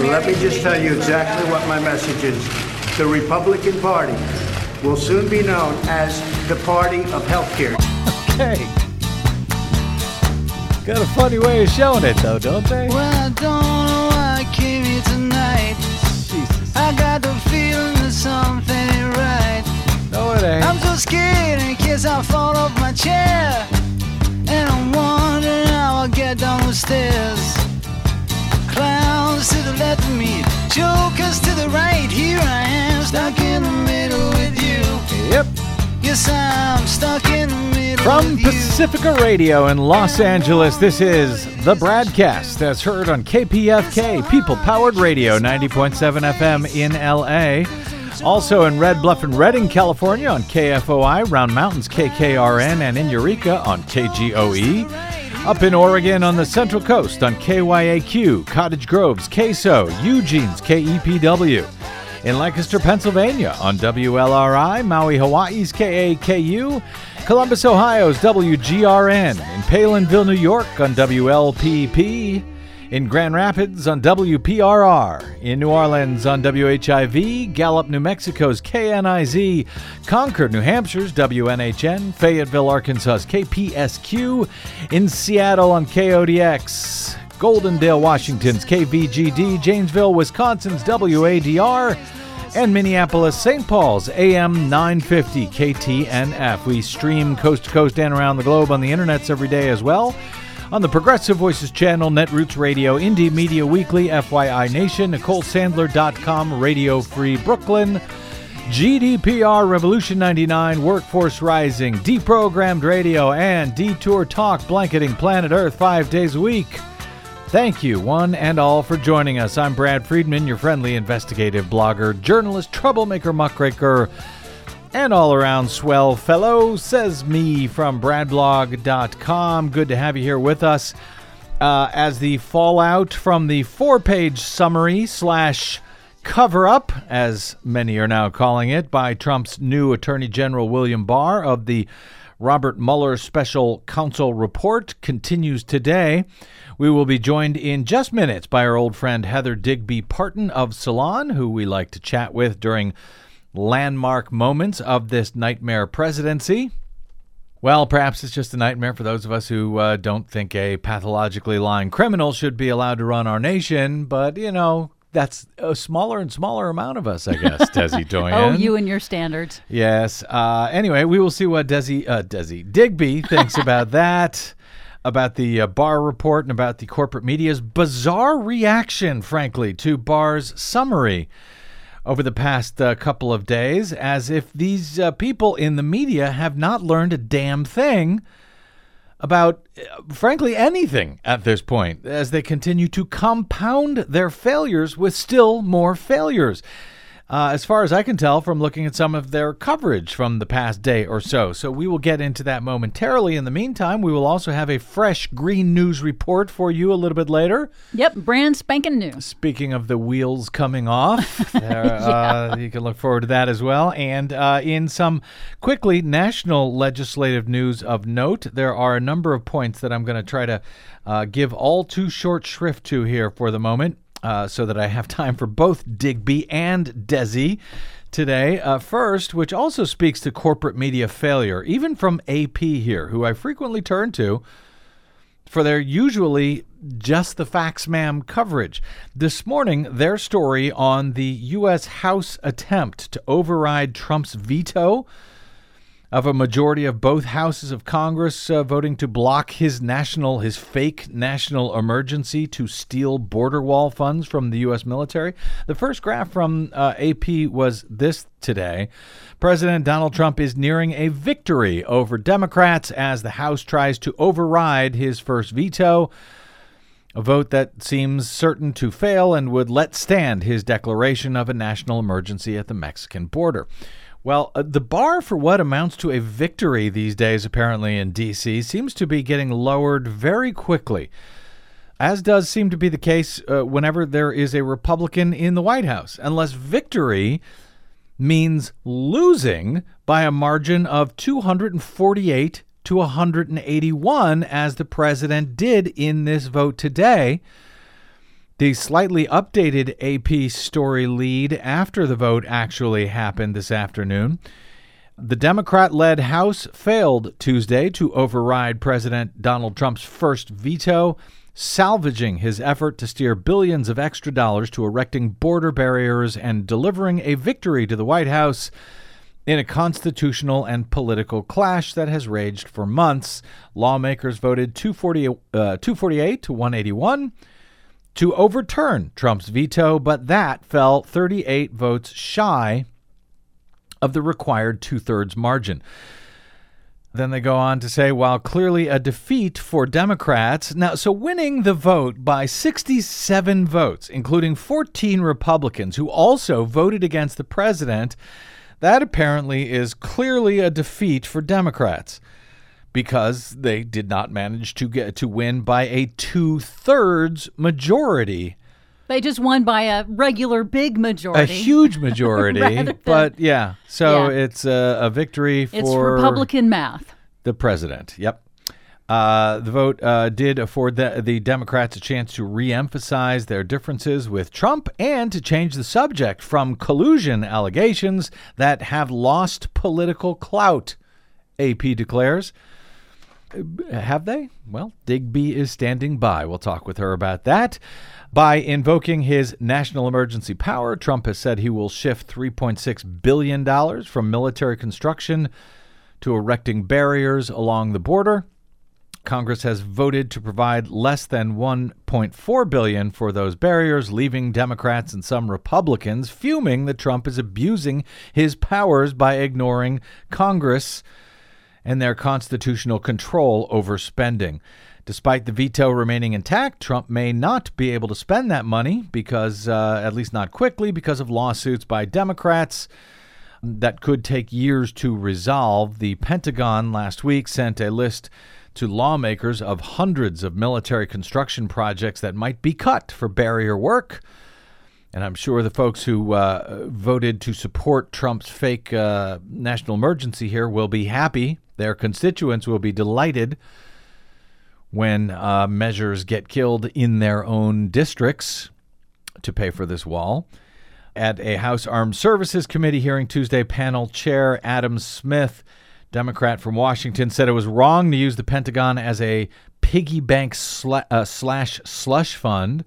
Let me just tell you exactly what my message is. The Republican Party will soon be known as the party of healthcare. Okay. Got a funny way of showing it, though, don't they? Well, I don't know why I came here tonight. Jesus. I got the feeling that something ain't right. No, it ain't. I'm so scared in case I fall off my chair. And I'm wondering how I'll get down the stairs. Clowns to the left of me, jokers to the right. Here I am, stuck in the middle with you. Yep. Yes, I'm stuck in the middle From with you. Pacifica Radio in Los Angeles, this is The BradCast, as heard on KPFK, People Powered Radio, 90.7 FM in LA. Also in Red Bluff and Redding, California on KFOI, Round Mountains KKRN, and in Eureka on KGOE. Up in Oregon on the Central Coast on KYAQ, Cottage Grove's KSO, Eugene's KEPW. In Lancaster, Pennsylvania on WLRI, Maui, Hawaii's KAKU, Columbus, Ohio's WGRN, in Palenville, New York on WLPP, in Grand Rapids on WPRR, in New Orleans on WHIV, Gallup, New Mexico's KNIZ, Concord, New Hampshire's WNHN, Fayetteville, Arkansas's KPSQ, in Seattle on KODX, Goldendale, Washington's KVGD, Janesville, Wisconsin's WADR, and Minneapolis, St. Paul's AM 950 KTNF. We stream coast to coast and around the globe on the internets every day as well. On the Progressive Voices channel, Netroots Radio, Indie Media Weekly, FYI Nation, NicoleSandler.com, Radio Free Brooklyn, GDPR Revolution 99, Workforce Rising, Deprogrammed Radio, and Detour Talk, blanketing planet Earth five days a week. Thank you, one and all, for joining us. I'm Brad Friedman, your friendly investigative blogger, journalist, troublemaker, muckraker, and all around swell fellow, says me from bradblog.com. Good to have you here with us. Uh, as the fallout from the four page summary slash cover up, as many are now calling it, by Trump's new Attorney General William Barr of the Robert Mueller Special Counsel report continues today. We will be joined in just minutes by our old friend Heather Digby Parton of Salon, who we like to chat with during landmark moments of this nightmare presidency. Well, perhaps it's just a nightmare for those of us who uh, don't think a pathologically lying criminal should be allowed to run our nation, but, you know, that's a smaller and smaller amount of us, I guess, Desi Doyen. Oh, you and your standards. Yes. Uh, anyway, we will see what Desi, uh, Desi Digby thinks about that, about the uh, Barr report, and about the corporate media's bizarre reaction, frankly, to Barr's summary over the past uh, couple of days, as if these uh, people in the media have not learned a damn thing about, uh, frankly, anything at this point, as they continue to compound their failures with still more failures. Uh, as far as I can tell from looking at some of their coverage from the past day or so. So we will get into that momentarily. In the meantime, we will also have a fresh green news report for you a little bit later. Yep, brand spanking new. Speaking of the wheels coming off, there, uh, you can look forward to that as well. And uh, in some quickly national legislative news of note, there are a number of points that I'm going to try to uh, give all too short shrift to here for the moment. Uh, so that I have time for both Digby and Desi today. Uh, first, which also speaks to corporate media failure, even from AP here, who I frequently turn to for their usually just the facts ma'am coverage. This morning, their story on the U.S. House attempt to override Trump's veto of a majority of both houses of Congress uh, voting to block his national, his fake national emergency to steal border wall funds from the U.S. military. The first graph from uh, AP was this today. President Donald Trump is nearing a victory over Democrats as the House tries to override his first veto. A vote that seems certain to fail and would let stand his declaration of a national emergency at the Mexican border. Well, uh, the bar for what amounts to a victory these days, apparently in D.C., seems to be getting lowered very quickly, as does seem to be the case uh, whenever there is a Republican in the White House, unless victory means losing by a margin of 248 to 181, as the president did in this vote today. The slightly updated AP story lead after the vote actually happened this afternoon. The Democrat led House failed Tuesday to override President Donald Trump's first veto, salvaging his effort to steer billions of extra dollars to erecting border barriers and delivering a victory to the White House in a constitutional and political clash that has raged for months. Lawmakers voted 240, uh, 248 to 181 to overturn Trump's veto, but that fell 38 votes shy of the required two thirds margin. Then they go on to say, while clearly a defeat for Democrats, now, so winning the vote by 67 votes, including 14 Republicans who also voted against the president, that apparently is clearly a defeat for Democrats because they did not manage to get to win by a two thirds majority. They just won by a regular big majority. A huge majority, Rather but yeah. So Yeah. it's a, a victory for it's Republican math. the president. Yep. Uh, the vote uh, did afford the, the Democrats a chance to re-emphasize their differences with Trump and to change the subject from collusion allegations that have lost political clout. AP declares. Have they? Well, Digby is standing by. We'll talk with her about that. By invoking his national emergency power, Trump has said he will shift $3.6 billion from military construction to erecting barriers along the border. Congress has voted to provide less than 1.4 billion for those barriers, leaving Democrats and some Republicans fuming that Trump is abusing his powers by ignoring Congress and their constitutional control over spending. Despite the veto remaining intact, Trump may not be able to spend that money because, uh, at least not quickly, because of lawsuits by Democrats that could take years to resolve. The Pentagon last week sent a list to lawmakers of hundreds of military construction projects that might be cut for barrier work. And I'm sure the folks who uh, voted to support Trump's fake uh, national emergency here will be happy. Their constituents will be delighted when uh, measures get killed in their own districts to pay for this wall. At a House Armed Services Committee hearing Tuesday, panel chair Adam Smith, Democrat from Washington, said it was wrong to use the Pentagon as a piggy bank sla- uh, slash slush fund.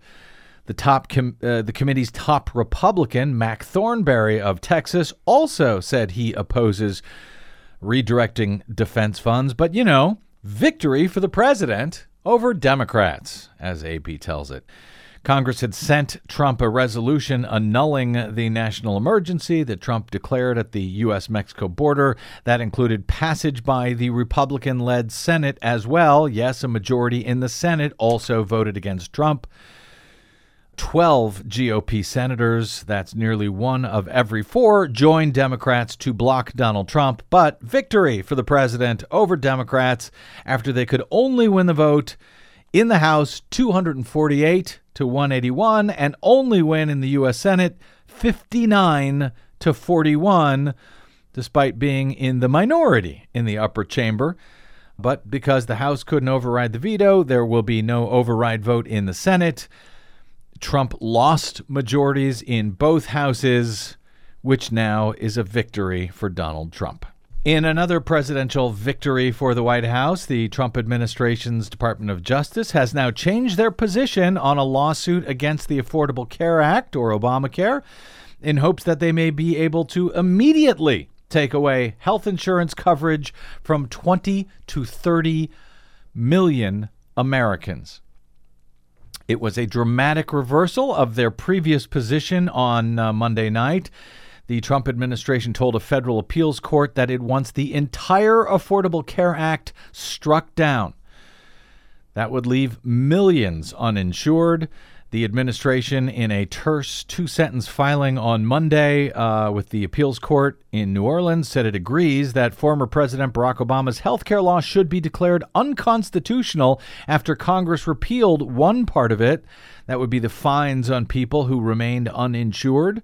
The top com- uh, the committee's top Republican, Mac Thornberry of Texas, also said he opposes redirecting defense funds, but you know, victory for the president over Democrats, as AP tells it. Congress had sent Trump a resolution annulling the national emergency that Trump declared at the U.S. Mexico border. That included passage by the Republican led Senate as well. Yes, a majority in the Senate also voted against Trump. 12 GOP senators, that's nearly one of every four, joined Democrats to block Donald Trump. But victory for the president over Democrats after they could only win the vote in the House 248 to 181 and only win in the U.S. Senate 59 to 41, despite being in the minority in the upper chamber. But because the House couldn't override the veto, there will be no override vote in the Senate. Trump lost majorities in both houses, which now is a victory for Donald Trump. In another presidential victory for the White House, the Trump administration's Department of Justice has now changed their position on a lawsuit against the Affordable Care Act, or Obamacare, in hopes that they may be able to immediately take away health insurance coverage from 20 to 30 million Americans. It was a dramatic reversal of their previous position on uh, Monday night. The Trump administration told a federal appeals court that it wants the entire Affordable Care Act struck down. That would leave millions uninsured. The administration, in a terse two sentence filing on Monday uh, with the appeals court in New Orleans, said it agrees that former President Barack Obama's health care law should be declared unconstitutional after Congress repealed one part of it. That would be the fines on people who remained uninsured.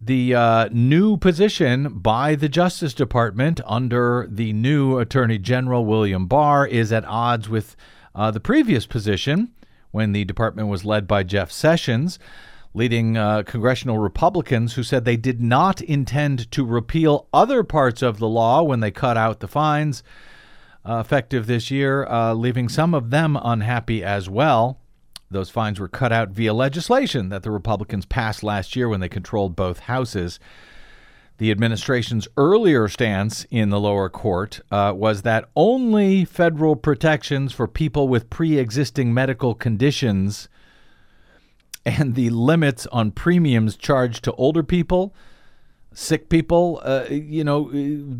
The uh, new position by the Justice Department under the new Attorney General William Barr is at odds with uh, the previous position, when the department was led by Jeff Sessions, leading uh, congressional Republicans who said they did not intend to repeal other parts of the law when they cut out the fines uh, effective this year, uh, leaving some of them unhappy as well. Those fines were cut out via legislation that the Republicans passed last year when they controlled both houses. The administration's earlier stance in the lower court uh, was that only federal protections for people with pre existing medical conditions and the limits on premiums charged to older people, sick people, uh, you know,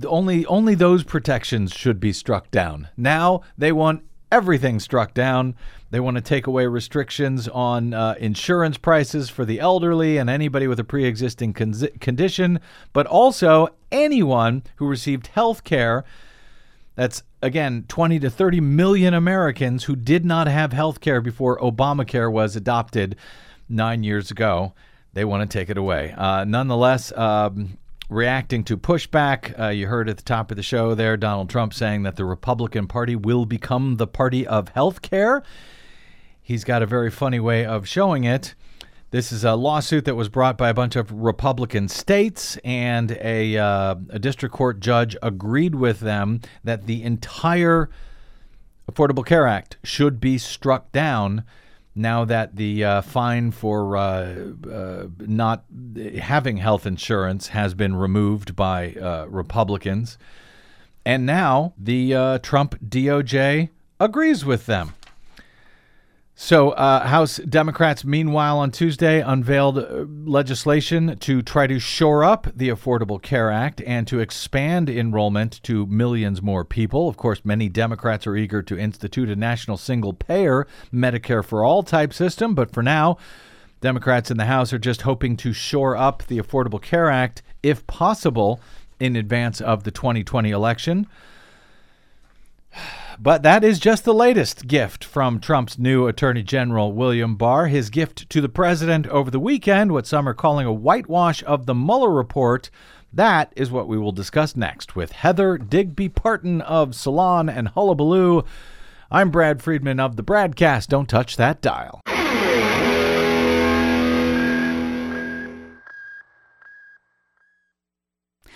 only only those protections should be struck down. Now they want everything struck down. They want to take away restrictions on uh, insurance prices for the elderly and anybody with a pre existing con- condition, but also anyone who received health care. That's, again, 20 to 30 million Americans who did not have health care before Obamacare was adopted nine years ago. They want to take it away. Uh, nonetheless, um, reacting to pushback. Uh, you heard at the top of the show there Donald Trump saying that the Republican Party will become the party of health care. He's got a very funny way of showing it. This is a lawsuit that was brought by a bunch of Republican states, and a, uh, a district court judge agreed with them that the entire Affordable Care Act should be struck down now that the uh, fine for uh, uh, not having health insurance has been removed by uh, Republicans. And now the uh, Trump DOJ agrees with them. So, uh, House Democrats, meanwhile, on Tuesday unveiled uh, legislation to try to shore up the Affordable Care Act and to expand enrollment to millions more people. Of course, many Democrats are eager to institute a national single payer Medicare for all type system, but for now, Democrats in the House are just hoping to shore up the Affordable Care Act, if possible, in advance of the 2020 election. But that is just the latest gift from Trump's new Attorney General, William Barr. His gift to the president over the weekend, what some are calling a whitewash of the Mueller report. That is what we will discuss next with Heather Digby Parton of Salon and Hullabaloo. I'm Brad Friedman of the BradCast. Don't touch that dial.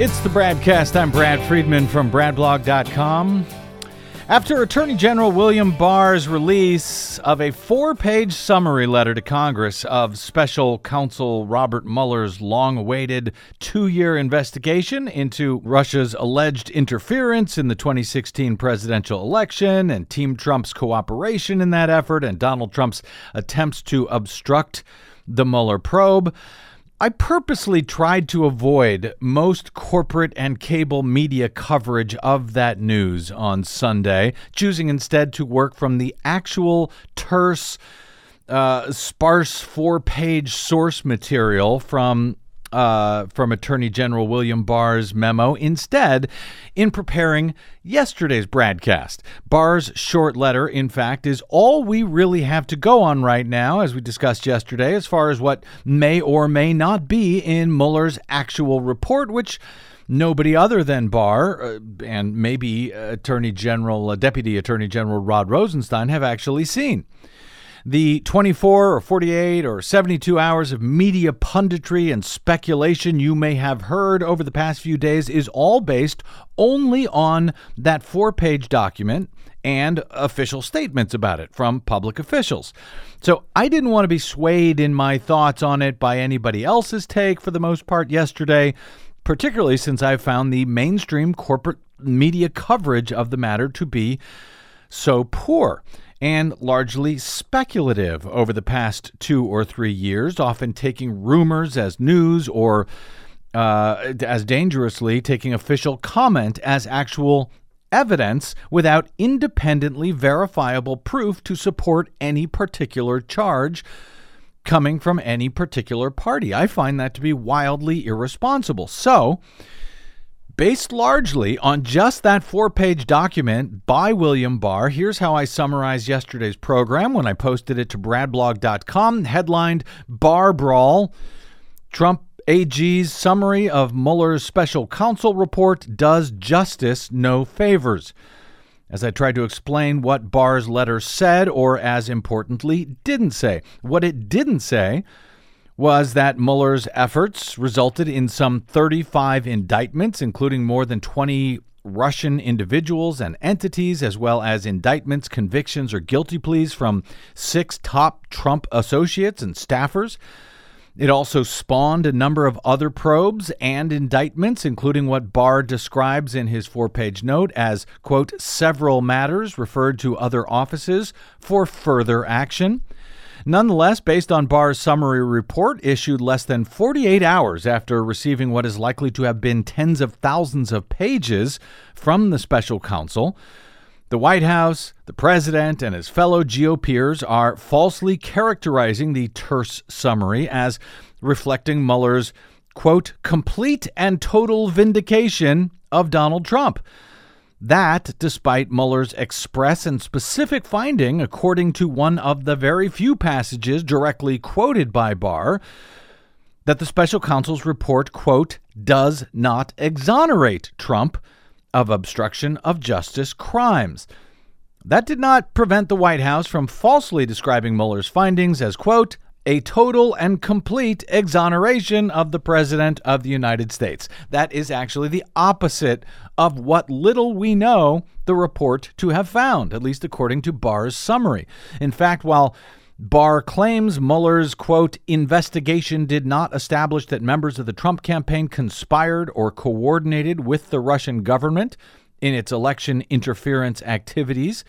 It's the BradCast. I'm Brad Friedman from BradBlog.com. After Attorney General William Barr's release of a four page summary letter to Congress of special counsel Robert Mueller's long awaited two year investigation into Russia's alleged interference in the 2016 presidential election and Team Trump's cooperation in that effort and Donald Trump's attempts to obstruct the Mueller probe, I purposely tried to avoid most corporate and cable media coverage of that news on Sunday, choosing instead to work from the actual terse, uh, sparse four page source material from uh, from Attorney General William Barr's memo instead in preparing yesterday's broadcast, Barr's short letter, in fact, is all we really have to go on right now, as we discussed yesterday, as far as what may or may not be in Mueller's actual report, which nobody other than Barr uh, and maybe Attorney General, uh, Deputy Attorney General Rod Rosenstein have actually seen. The 24 or 48 or 72 hours of media punditry and speculation you may have heard over the past few days is all based only on that four page document and official statements about it from public officials. So I didn't want to be swayed in my thoughts on it by anybody else's take for the most part yesterday, particularly since I found the mainstream corporate media coverage of the matter to be so poor and largely speculative over the past two or three years, often taking rumors as news or uh, as dangerously taking official comment as actual evidence without independently verifiable proof to support any particular charge coming from any particular party. I find that to be wildly irresponsible. So, based largely on just that four page document by William Barr, here's how I summarized yesterday's program when I posted it to bradblog.com, headlined Barr Brawl. Trump AG's summary of Mueller's special counsel report does justice no favors. As I tried to explain what Barr's letter said, or as importantly, didn't say. What it didn't say was that Mueller's efforts resulted in some 35 indictments, including more than 20 Russian individuals and entities, as well as indictments, convictions, or guilty pleas from six top Trump associates and staffers. It also spawned a number of other probes and indictments, including what Barr describes in his four page note as, quote, several matters referred to other offices for further action. Nonetheless, based on Barr's summary report issued less than 48 hours after receiving what is likely to have been tens of thousands of pages from the special counsel, the White House, the president, and his fellow GOPers are falsely characterizing the terse summary as reflecting Mueller's, quote, complete and total vindication of Donald Trump. That, despite Mueller's express and specific finding, according to one of the very few passages directly quoted by Barr, that the special counsel's report, quote, does not exonerate Trump of obstruction of justice crimes. That did not prevent the White House from falsely describing Mueller's findings as, quote, a total and complete exoneration of the President of the United States. That is actually the opposite of what little we know the report to have found, at least according to Barr's summary. In fact, while Barr claims Mueller's, quote, investigation did not establish that members of the Trump campaign conspired or coordinated with the Russian government in its election interference activities.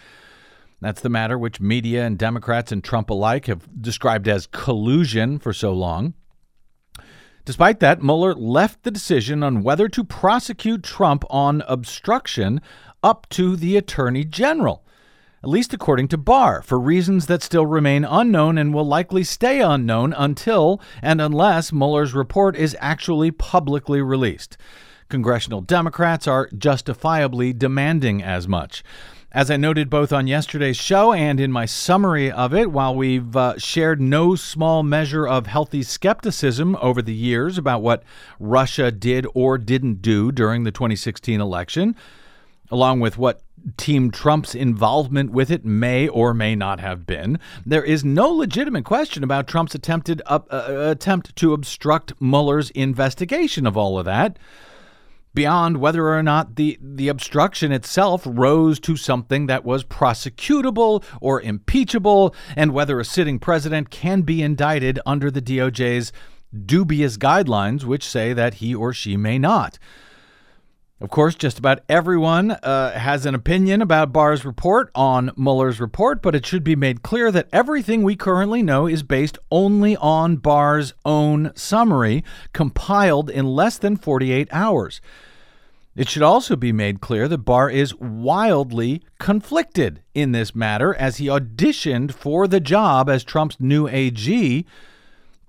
That's the matter which media and Democrats and Trump alike have described as collusion for so long. Despite that, Mueller left the decision on whether to prosecute Trump on obstruction up to the Attorney General at least according to Barr, for reasons that still remain unknown and will likely stay unknown until and unless Mueller's report is actually publicly released. Congressional Democrats are justifiably demanding as much. As I noted both on yesterday's show and in my summary of it, while we've uh, shared no small measure of healthy skepticism over the years about what Russia did or didn't do during the 2016 election, along with what Team Trump's involvement with it may or may not have been. There is no legitimate question about Trump's attempted uh, uh, attempt to obstruct Mueller's investigation of all of that, beyond whether or not the, the obstruction itself rose to something that was prosecutable or impeachable, and whether a sitting president can be indicted under the DOJ's dubious guidelines, which say that he or she may not. Of course, just about everyone uh, has an opinion about Barr's report on Mueller's report, but it should be made clear that everything we currently know is based only on Barr's own summary, compiled in less than 48 hours. It should also be made clear that Barr is wildly conflicted in this matter as he auditioned for the job as Trump's new AG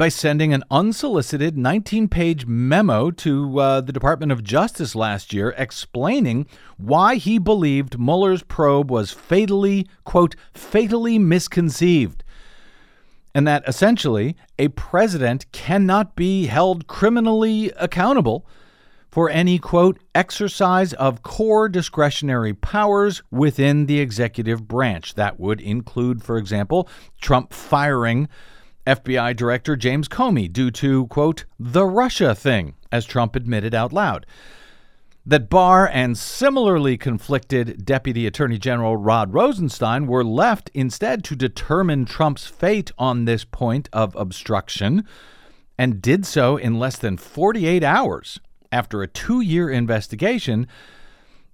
by sending an unsolicited 19 page memo to uh, the Department of Justice last year explaining why he believed Mueller's probe was fatally, quote, fatally misconceived. And that essentially a president cannot be held criminally accountable for any, quote, exercise of core discretionary powers within the executive branch. That would include, for example, Trump firing FBI Director James Comey due to, quote, the Russia thing, as Trump admitted out loud. That Barr and similarly conflicted Deputy Attorney General Rod Rosenstein were left instead to determine Trump's fate on this point of obstruction, and did so in less than 48 hours after a two year investigation,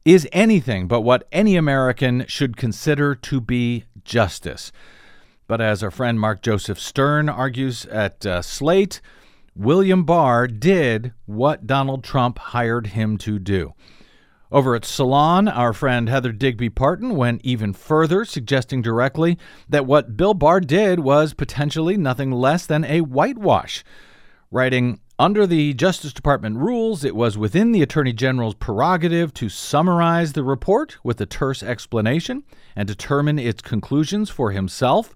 is anything but what any American should consider to be justice. But as our friend Mark Joseph Stern argues at uh, Slate, William Barr did what Donald Trump hired him to do. Over at Salon, our friend Heather Digby Parton went even further, suggesting directly that what Bill Barr did was potentially nothing less than a whitewash. Writing, under the Justice Department rules, it was within the Attorney General's prerogative to summarize the report with a terse explanation and determine its conclusions for himself.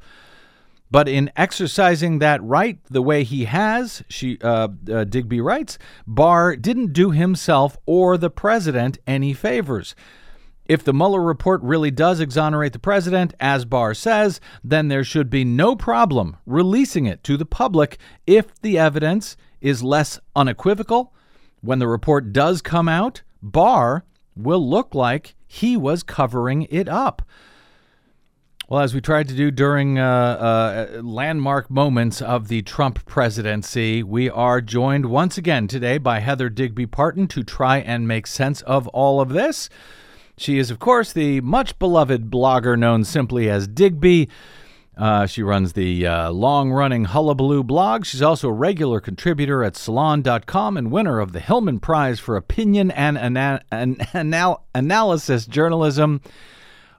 But in exercising that right the way he has, she uh, uh, Digby writes, Barr didn't do himself or the president any favors. If the Mueller report really does exonerate the president, as Barr says, then there should be no problem releasing it to the public if the evidence is less unequivocal. When the report does come out, Barr will look like he was covering it up. Well, as we tried to do during uh, uh, landmark moments of the Trump presidency, we are joined once again today by Heather Digby Parton to try and make sense of all of this. She is, of course, the much beloved blogger known simply as Digby. Uh, she runs the uh, long running Hullabaloo blog. She's also a regular contributor at Salon.com and winner of the Hillman Prize for Opinion and ana- an- anal- Analysis Journalism.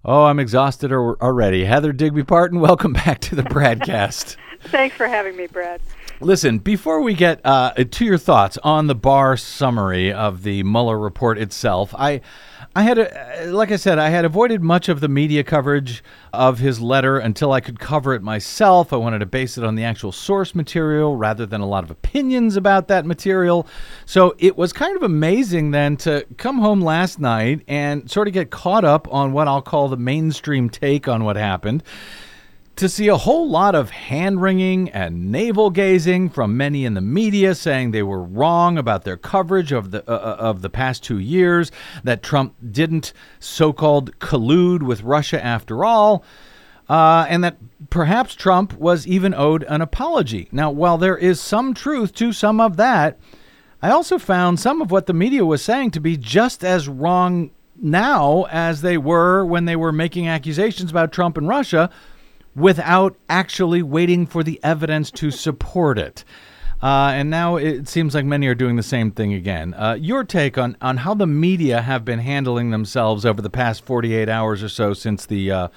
Oh, I'm exhausted already. Heather Digby Parton, welcome back to the BradCast. Thanks for having me, Brad. Listen, before we get uh, to your thoughts on the Barr summary of the Mueller report itself, I I had, a, like I said, I had avoided much of the media coverage of his letter until I could cover it myself. I wanted to base it on the actual source material rather than a lot of opinions about that material. So it was kind of amazing then to come home last night and sort of get caught up on what I'll call the mainstream take on what happened to see a whole lot of hand wringing and navel gazing from many in the media saying they were wrong about their coverage of the uh, uh, of the past 2 years that Trump didn't so-called collude with Russia after all uh, and that perhaps Trump was even owed an apology. Now, while there is some truth to some of that, I also found some of what the media was saying to be just as wrong now as they were when they were making accusations about Trump and Russia without actually waiting for the evidence to support it. Uh, and now it seems like many are doing the same thing again. Uh, your take on, on how the media have been handling themselves over the past 48 hours or so since the uh,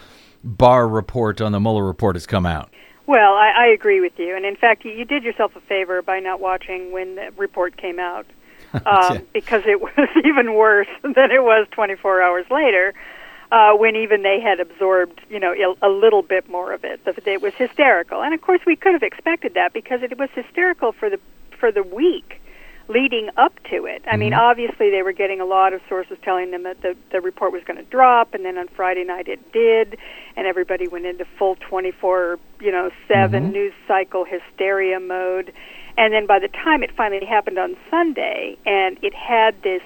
Barr report on the Mueller report has come out? Well, I, I agree with you. And in fact, you, you did yourself a favor by not watching when the report came out. Um, yeah. Because it was even worse than it was 24 hours later uh, when even they had absorbed, you know, a little bit more of it. It was hysterical, and of course we could have expected that because it was hysterical for the for the week leading up to it. I mm-hmm. mean, obviously they were getting a lot of sources telling them that the the report was going to drop, and then on Friday night it did, and everybody went into full 24, you know, 7 mm-hmm. news cycle hysteria mode. And then by the time it finally happened on Sunday, and it had this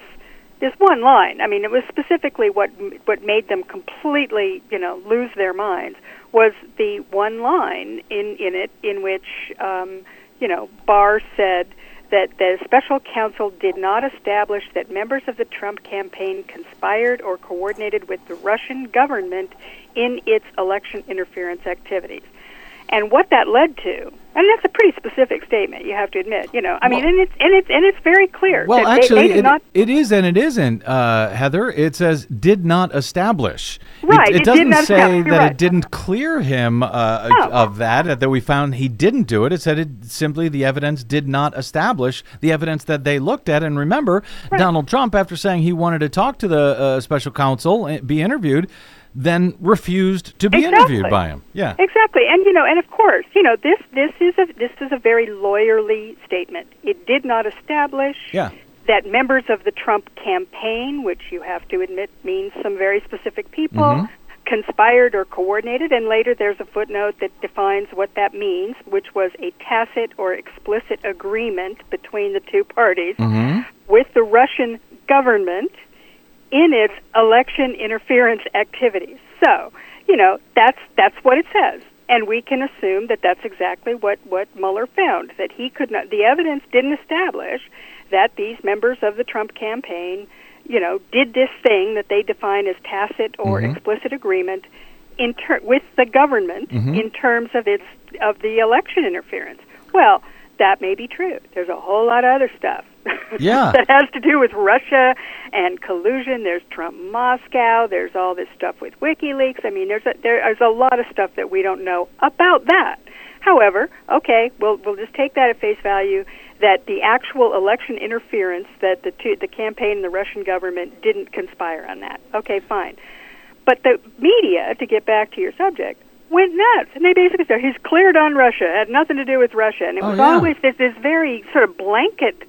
this one line. I mean, it was specifically what what made them completely, you know, lose their minds was the one line in in it in which, um, you know, Barr said that the special counsel did not establish that members of the Trump campaign conspired or coordinated with the Russian government in its election interference activities. And what that led to and that's a pretty specific statement, you have to admit. You know, I mean, and it's and it's and it's very clear. Well, actually, they, they it, not, it is and it isn't, uh, Heather. It says did not establish. Right. It, it, it doesn't say that right. it didn't clear him uh, oh. of that. That we found he didn't do it. It said it simply the evidence did not establish the evidence that they looked at. And remember, right. Donald Trump, after saying he wanted to talk to the uh, special counsel, eh, be interviewed then refused to be exactly. interviewed by him. Yeah. Exactly. And you know, and of course, you know, this this is a this is a very lawyerly statement. It did not establish yeah. that members of the Trump campaign, which you have to admit means some very specific people, mm-hmm. conspired or coordinated, and later there's a footnote that defines what that means, which was a tacit or explicit agreement between the two parties mm-hmm. with the Russian government in its election interference activities. So, you know, that's that's what it says, and we can assume that that's exactly what what Mueller found that he could not. The evidence didn't establish that these members of the Trump campaign, you know, did this thing that they define as tacit or mm-hmm. explicit agreement in ter- with the government mm-hmm. in terms of its of the election interference. Well, that may be true. There's a whole lot of other stuff Yeah. that has to do with Russia and collusion. There's Trump Moscow. There's all this stuff with WikiLeaks. I mean, there's a, there's a lot of stuff that we don't know about that. However, okay, we'll we'll just take that at face value that the actual election interference that the two, the campaign and the Russian government didn't conspire on that. Okay, fine. But the media, to get back to your subject, went nuts, and they basically said he's cleared on Russia. It had nothing to do with Russia, and it Oh, was yeah. always this, this very sort of blanket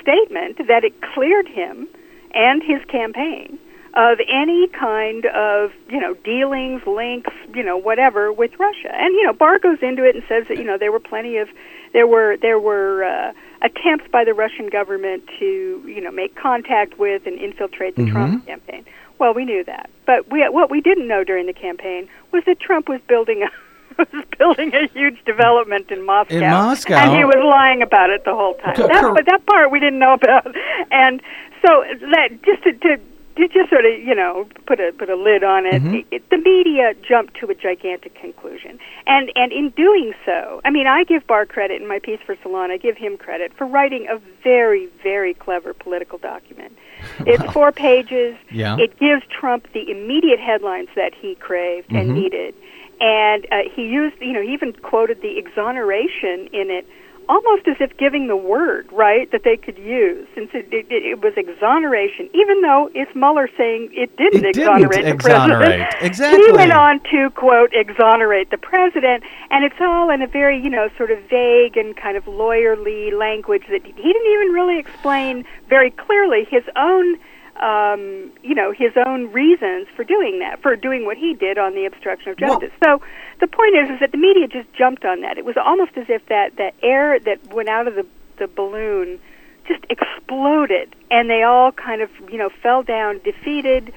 statement that it cleared him and his campaign of any kind of you know dealings, links, you know whatever with Russia. And you know Barr goes into it and says that you know there were plenty of there were there were uh, attempts by the Russian government to you know make contact with and infiltrate the Trump mm-hmm. campaign. Well, we knew that, but we what we didn't know during the campaign was that Trump was building a was building a huge development in Moscow. In Moscow? and he was lying about it the whole time. That, that part we didn't know about, and so that just to, to to just sort of you know put a put a lid on it, Mm-hmm. it, the media jumped to a gigantic conclusion, and and in doing so, I mean I give Barr credit in my piece for Salon. I give him credit for writing a very very clever political document. It's four pages. Yeah. It gives Trump the immediate headlines that he craved Mm-hmm. and needed, and uh, he used you know he even quoted the exoneration in it almost as if giving the word, right, that they could use, since it, it, it was exoneration, even though it's Mueller saying it didn't It didn't exonerate the exonerate. president. Exactly. He went on to, quote, exonerate the president, and it's all in a very, you know, sort of vague and kind of lawyerly language that he didn't even really explain very clearly his own um, you know, his own reasons for doing that, for doing what he did on the obstruction of Well- justice. so the point is, is that the media just jumped on that. It was almost as if that that air that went out of the the balloon just exploded, and they all kind of you know fell down defeated.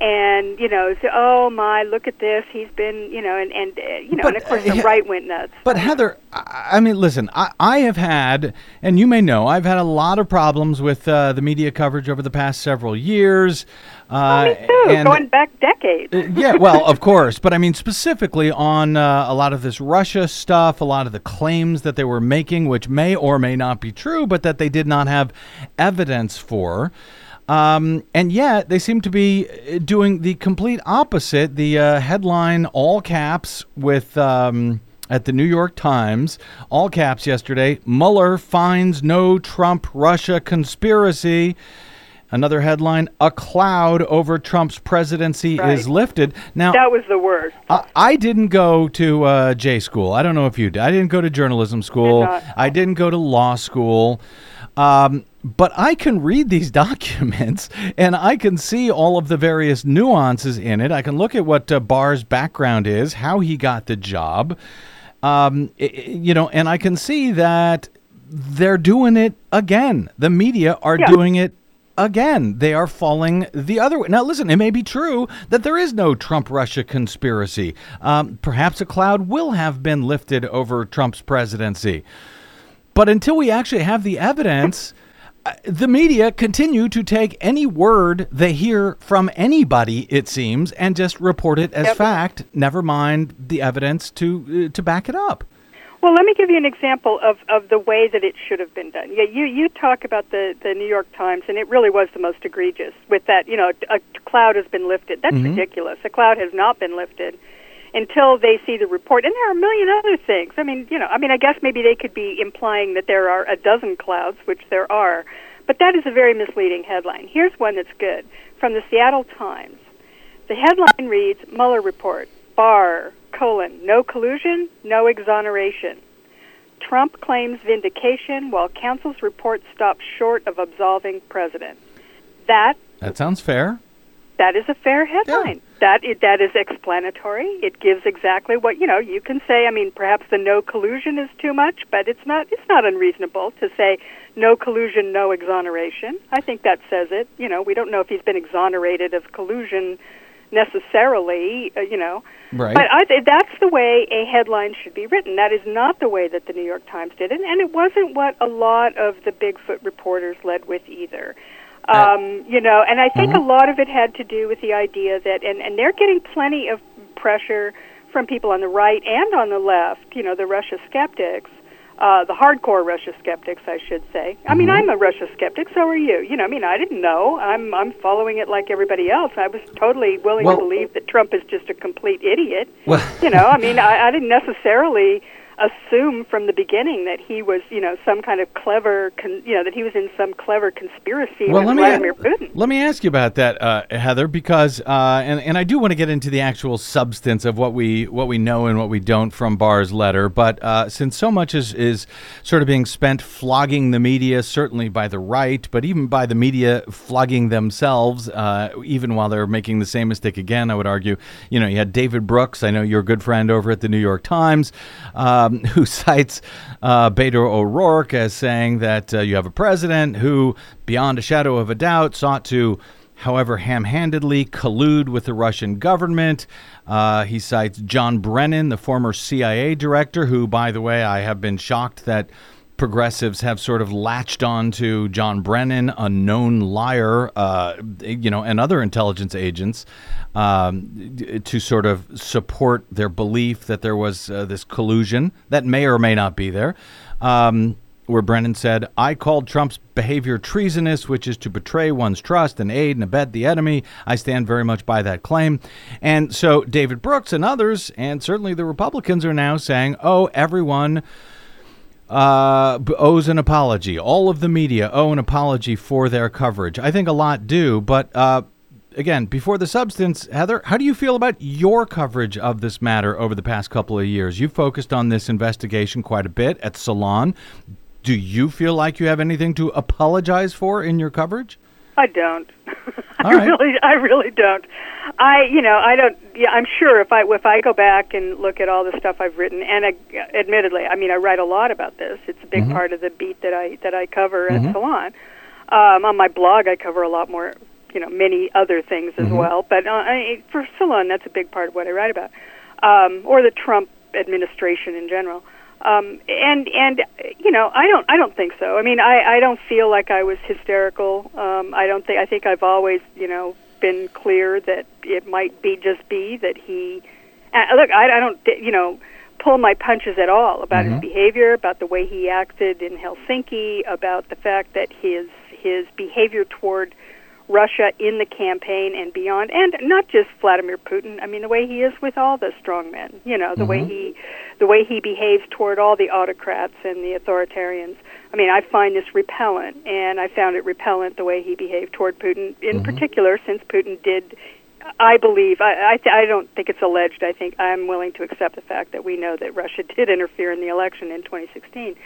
And you know, so, oh my, look at this. He's been, you know, and and uh, you know, But, and of course uh, the right went nuts. But Heather, I, I mean, listen, I, I have had, and you may know, I've had a lot of problems with uh, the media coverage over the past several years. Uh, Me too, and- going back decades. Uh, yeah, well, of course, but I mean specifically on uh, a lot of this Russia stuff, a lot of the claims that they were making, which may or may not be true, but that they did not have evidence for. Um, and yet they seem to be uh, doing the complete opposite. The uh, headline, all caps, with um, at the New York Times, all caps yesterday. Mueller finds no Trump Russia conspiracy. Another headline: A cloud over Trump's presidency Right. is lifted. Now, that was the worst. I, I didn't go to uh, J school. I don't know if you did. I didn't go to journalism school. not. I didn't go to law school. Um, but I can read these documents and I can see all of the various nuances in it. I can look at what uh, Barr's background is, how he got the job, um, i- i- you know, and I can see that they're doing it again. The media are Yeah. doing it again. They are falling the other way. Now, listen, it may be true that there is no Trump Russia conspiracy. Um, perhaps a cloud will have been lifted over Trump's presidency. But until we actually have the evidence, the media continue to take any word they hear from anybody, it seems, and just report it as Yep. fact, never mind the evidence to, uh, to back it up. Well, let me give you an example of, of the way that it should have been done. Yeah, you you talk about the the New York Times, and it really was the most egregious. With that, you know, a cloud has been lifted. That's ridiculous. A cloud has not been lifted until they see the report. And there are a million other things. I mean, you know, I mean, I guess maybe they could be implying that there are a dozen clouds, which there are, but that is a very misleading headline. Here's one that's good from the Seattle Times. The headline reads Mueller report, Barr, colon, no collusion, no exoneration. Trump claims vindication while counsel's report stops short of absolving president. That That sounds fair. that is a fair headline. That it, that is explanatory. It gives exactly what you know. You can say. I mean, perhaps the no collusion is too much, but it's not. It's not unreasonable to say no collusion, no exoneration. I think that says it. You know, we don't know if he's been exonerated of collusion necessarily. Uh, you know, Right. but I, th- that's the way a headline should be written. That is not the way that the New York Times did it, and it wasn't what a lot of the Bigfoot reporters led with either. Um, you know, and I think a lot of it had to do with the idea that, and, and they're getting plenty of pressure from people on the right and on the left, you know, the Russia skeptics, uh, the hardcore Russia skeptics, I should say. I mean, I'm a Russia skeptic. So are you. You know, I mean, I didn't know. I'm I'm following it like everybody else. I was totally willing Well- to believe that Trump is just a complete idiot. Well- you know, I mean, I, I didn't necessarily assume from the beginning that he was, you know, some kind of clever, con- you know, that he was in some clever conspiracy Well, with let me Vladimir Putin. let me ask you about that, uh, Heather, because uh, and and I do want to get into the actual substance of what we what we know and what we don't from Barr's letter. But uh, since so much is is sort of being spent flogging the media, certainly by the right, but even by the media flogging themselves, uh, even while they're making the same mistake again, I would argue. You know, you had David Brooks. I know you're a good friend over at the New York Times, um, who cites uh, Beto O'Rourke as saying that uh, you have a president who, beyond a shadow of a doubt, sought to, however ham handedly, collude with the Russian government. Uh, he cites John Brennan, the former CIA director, who, by the way, I have been shocked that progressives have sort of latched on to John Brennan, a known liar, uh, you know, and other intelligence agents um, to sort of support their belief that there was uh, this collusion that may or may not be there. Um, where Brennan said, I called Trump's behavior treasonous, which is to betray one's trust and aid and abet the enemy. I stand very much by that claim. And so David Brooks and others, and certainly the Republicans, are now saying, oh, everyone uh, owes an apology. All of the media owe an apology for their coverage. I think a lot do, but uh, again, before the substance, Heather, how do you feel about your coverage of this matter over the past couple of years? You've focused on this investigation quite a bit at Salon. Do you feel like you have anything to apologize for in your coverage? I don't. I right. really, I really don't. I, you know, I don't. Yeah, I'm sure if I if I go back and look at all the stuff I've written, and uh, admittedly, I mean, I write a lot about this. It's a big Mm-hmm. part of the beat that I that I cover at Salon. Um, on my blog, I cover a lot more, you know, many other things as Mm-hmm. well. But uh, I, for Salon, that's a big part of what I write about, um, or the Trump administration in general. Um, and and you know I don't I don't think so. I mean I I don't feel like I was hysterical. Um, I don't think I think I've always you know been clear that it might be just be that he. Uh, look, I, I don't you know pull my punches at all about his behavior, about the way he acted in Helsinki, about the fact that his his behavior toward Russia in the campaign and beyond, and not just Vladimir Putin. I mean, the way he is with all the strongmen. You know, the way mm-hmm. he, the way he behaves toward all the autocrats and the authoritarians. I mean, I find this repellent, and I found it repellent the way he behaved toward Putin, in mm-hmm. particular, since Putin did. I believe I I, th- I don't think it's alleged. I think I'm willing to accept the fact that we know that Russia did interfere in the election in 2016.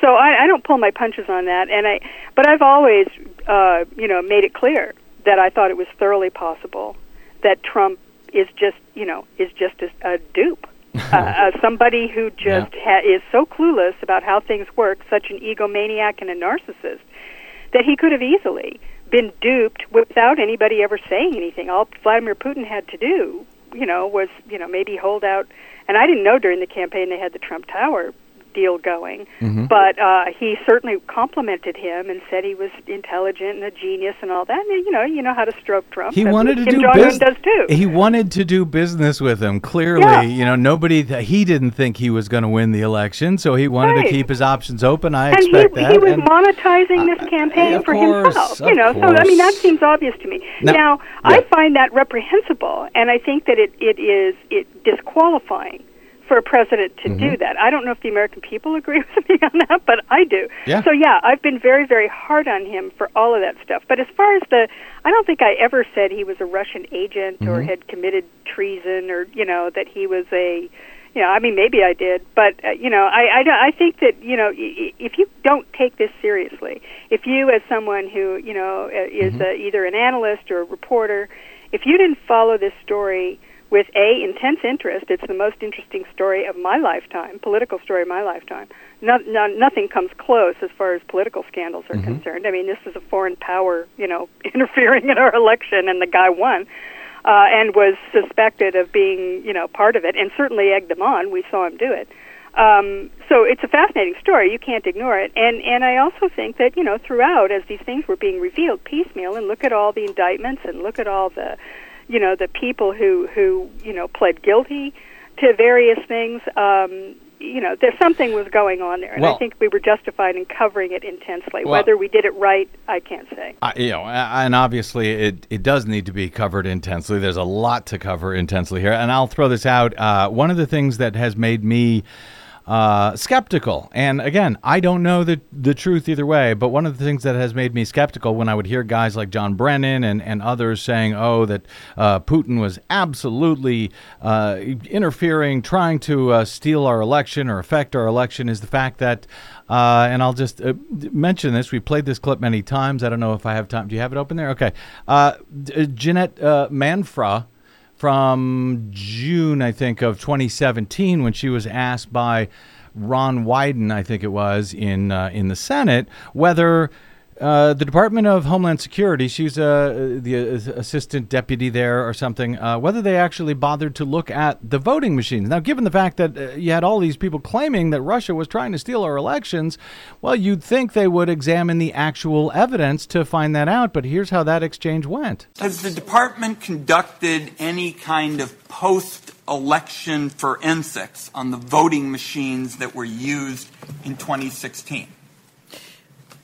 So I, I don't pull my punches on that, and I. But I've always, uh, you know, made it clear that I thought it was thoroughly possible that Trump is just, you know, is just a, a dupe, uh, uh, somebody who just ha- is so clueless about how things work, such an egomaniac and a narcissist, that he could have easily been duped without anybody ever saying anything. All Vladimir Putin had to do, you know, was, you know, maybe hold out. And I didn't know during the campaign they had the Trump Tower deal going, Mm-hmm. but uh, he certainly complimented him and said he was intelligent and a genius and all that. And, you know, you know how to stroke Trump. He That's wanted to Kim do business. He wanted to do business with him. Clearly, Yeah. you know, nobody th- he didn't think he was going to win the election, so he wanted Right. to keep his options open. I and expect he, that. he was and- monetizing this campaign for course, himself. You know, so I mean that seems obvious to me. Now- Now, yeah. I find that reprehensible, and I think that it, it is it disqualifying for a president to Mm-hmm. do that. I don't know if the American people agree with me on that, but I do. Yeah. So yeah, I've been very very hard on him for all of that stuff. But as far as the, I don't think I ever said he was a Russian agent or Mm-hmm. had committed treason or you know that he was a you know, I mean, maybe I did, but uh, you know, I, I, I think that you know, if you don't take this seriously, if you, as someone who you know uh, is uh, either an analyst or a reporter, if you didn't follow this story with a intense interest, it's the most interesting story of my lifetime, political story of my lifetime. No, no, nothing comes close as far as political scandals are concerned. I mean, this is a foreign power, you know, interfering in our election, and the guy won uh, and was suspected of being, you know, part of it, and certainly egged them on. We saw him do it. Um, so it's a fascinating story. You can't ignore it. And and I also think that you know throughout, as these things were being revealed piecemeal, and look at all the indictments, and look at all the, you know, the people who who you know pled guilty to various things. Um, you know, there something was going on there, and Well- I think we were justified in covering it intensely. Well- Whether we did it right, I can't say. Uh, you know, and obviously it, it does need to be covered intensely. There's a lot to cover intensely here. And I'll throw this out. Uh, one of the things that has made me uh, skeptical, and again, I don't know the, the truth either way, but one of the things that has made me skeptical when I would hear guys like John Brennan and, and others saying, oh, that uh, Putin was absolutely uh, interfering, trying to uh, steal our election or affect our election, is the fact that uh, and I'll just uh, mention this. We played this clip many times. I don't know if I have time. Do you have it open there? Okay. Jeanette Manfra from June, I think, of 2017, when she was asked by Ron Wyden, I think it was, in, uh, in the Senate, whether. Uh, the Department of Homeland Security, she's uh, the uh, assistant deputy there or something, uh, whether they actually bothered to look at the voting machines. Now, given the fact that uh, you had all these people claiming that Russia was trying to steal our elections, well, you'd think they would examine the actual evidence to find that out. But here's how that exchange went. Has the department conducted any kind of post election forensics on the voting machines that were used in 2016?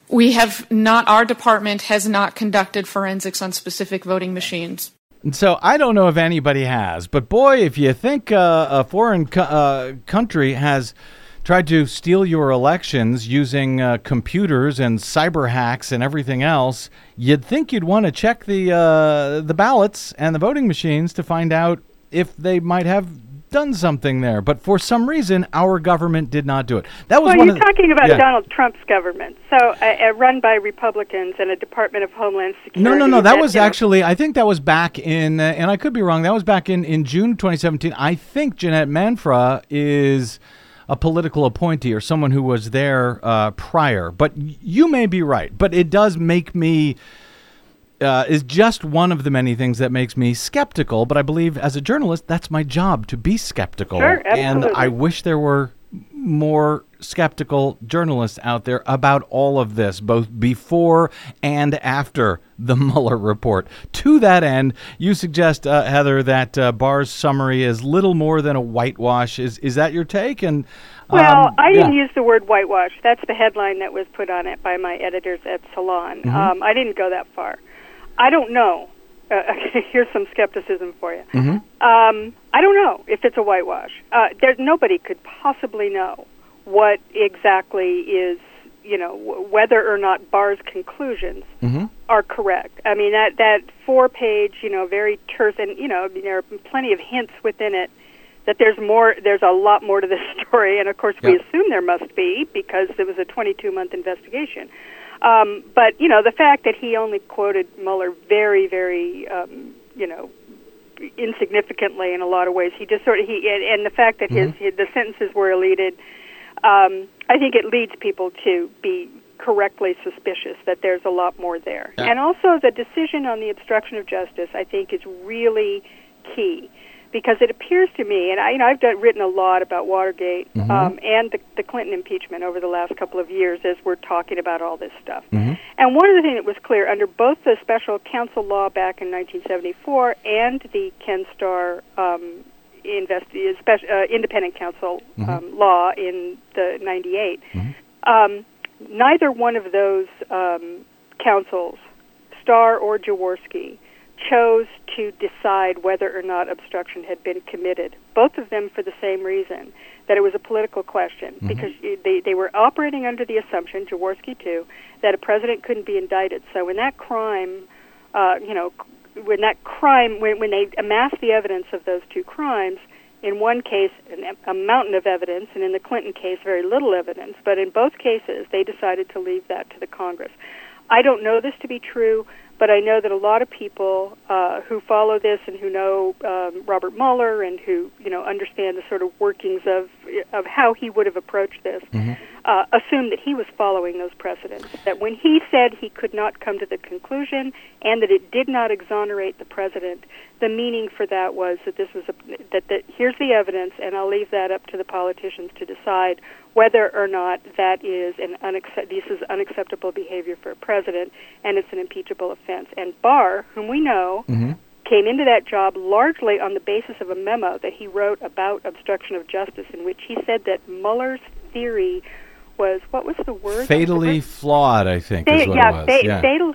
We have not, our department has not conducted forensics on specific voting machines. So I don't know if anybody has, but boy, if you think uh, a foreign co- uh, country has tried to steal your elections using uh, computers and cyber hacks and everything else, you'd think you'd want to check the uh, the ballots and the voting machines to find out if they might have done something there. But for some reason, our government did not do it. That was Well, one you're talking about yeah. Donald Trump's government, so uh, uh, run by Republicans and a Department of Homeland Security. No, no, no. That was actually, I think that was back in, uh, and I could be wrong. That was back in, in June 2017. I think Jeanette Manfra is a political appointee or someone who was there uh, prior. But you may be right. But it does make me. Uh, is just one of the many things that makes me skeptical, but I believe as a journalist, that's my job to be skeptical. Sure, and. I wish there were more skeptical journalists out there about all of this, both before and after the Mueller report. To that end, you suggest, uh, Heather, that uh, Barr's summary is little more than a whitewash. Is is that your take? And Well, um, I didn't use the word whitewash. That's the headline that was put on it by my editors at Salon. Mm-hmm. Um, I didn't go that far. I don't know. Uh, here's some skepticism for you. Mm-hmm. Um, I don't know if it's a whitewash. Uh, there's nobody could possibly know what exactly is, you know, w- whether or not Barr's conclusions Mhm. are correct. I mean that that four page, you know, very terse, and you know, I mean, there are plenty of hints within it that there's more. There's a lot more to this story, and of course, we assume there must be because it was a 22 month investigation. Um, but you know, the fact that he only quoted Mueller very, very, um, you know, insignificantly in a lot of ways. He just sort of he and, and the fact that his, his the sentences were elided. Um, I think it leads people to be correctly suspicious that there's a lot more there. Yeah. And also the decision on the obstruction of justice, I think, is really key because it appears to me, and I, you know, I've done, written a lot about Watergate um, and the, the Clinton impeachment over the last couple of years as we're talking about all this stuff. And one of the things that was clear under both the special counsel law back in 1974 and the Ken Starr um, investi- spec- uh, independent counsel um, law in the 98, um, neither one of those um, counsels, Starr or Jaworski, chose to decide whether or not obstruction had been committed. Both of them for the same reason that it was a political question because they they were operating under the assumption, Jaworski too, that a president couldn't be indicted. So when that crime, uh, you know, when that crime, when when they amassed the evidence of those two crimes. In one case, an, a mountain of evidence, and in the Clinton case, very little evidence. But in both cases, they decided to leave that to the Congress. I don't know this to be true, but I know that a lot of people uh, who follow this and who know um, Robert Mueller and who you know understand the sort of workings of of how he would have approached this uh, assume that he was following those precedents. That when he said he could not come to the conclusion and that it did not exonerate the president, the meaning for that was that this was a that, that here's the evidence, and I'll leave that up to the politicians to decide whether or not that is an unaccept- this is unacceptable behavior for a president and it's an impeachable offense. And Barr, whom we know, mm-hmm. came into that job largely on the basis of a memo that he wrote about obstruction of justice, in which he said that Mueller's theory was what was the word? Fatally flawed, I think, Fa- is what yeah, it was. fa- yeah. fatal.